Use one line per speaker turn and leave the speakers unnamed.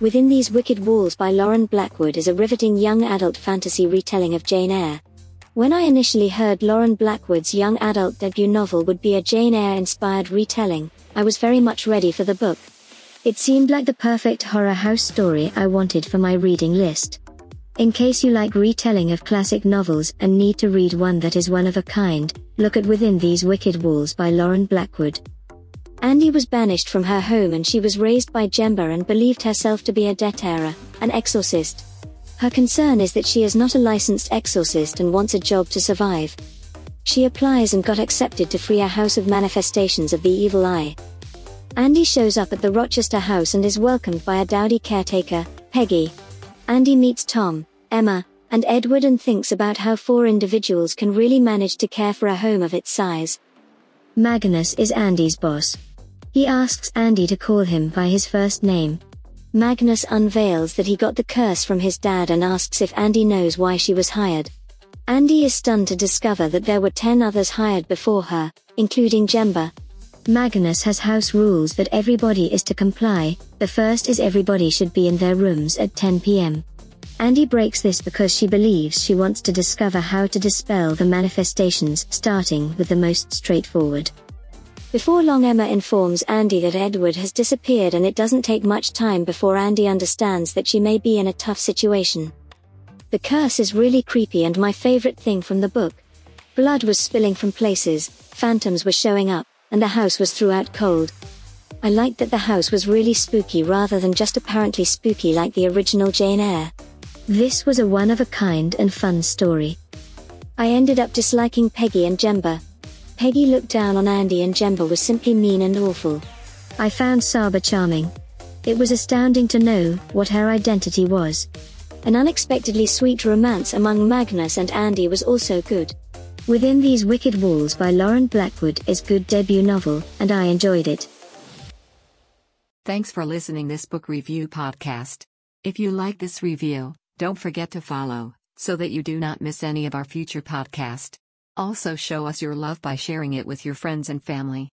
Within These Wicked Walls by Lauren Blackwood is a riveting young adult fantasy retelling of Jane Eyre. When I initially heard Lauren Blackwood's young adult debut novel would be a Jane Eyre inspired retelling, I was very much ready for the book. It seemed like the perfect horror house story I wanted for my reading list. In case you like retelling of classic novels and need to read one that is one of a kind, look at Within These Wicked Walls by Lauren Blackwood. Andy was banished from her home and she was raised by Jember and believed herself to be a debtera, an exorcist. Her concern is that she is not a licensed exorcist and wants a job to survive. She applies and got accepted to free a house of manifestations of the evil eye. Andy shows up at the Rochester house and is welcomed by a dowdy caretaker, Peggy. Andy meets Tom, Emma, and Edward and thinks about how four individuals can really manage to care for a home of its size. Magnus is Andy's boss. He asks Andy to call him by his first name. Magnus unveils that he got the curse from his dad and asks if Andy knows why she was hired. Andy is stunned to discover that there were 10 others hired before her, including Jember. Magnus has house rules that everybody is to comply. The first is everybody should be in their rooms at 10 pm. Andy breaks this because she believes she wants to discover how to dispel the manifestations, starting with the most straightforward. Before long Emma informs Andy that Edward has disappeared and it doesn't take much time before Andy understands that she may be in a tough situation. The curse is really creepy and my favorite thing from the book. Blood was spilling from places, phantoms were showing up, and the house was throughout cold. I liked that the house was really spooky rather than just apparently spooky like the original Jane Eyre. This was a one of a kind and fun story. I ended up disliking Peggy and Jember, Peggy looked down on Andy and Jember was simply mean and awful. I found Saba charming. It was astounding to know what her identity was. An unexpectedly sweet romance among Magnus and Andy was also good. Within These Wicked Walls by Lauren Blackwood is good debut novel, and I enjoyed it.
Thanks for listening this book review podcast. If you like this review, don't forget to follow so that you do not miss any of our future podcast. Also show us your love by sharing it with your friends and family.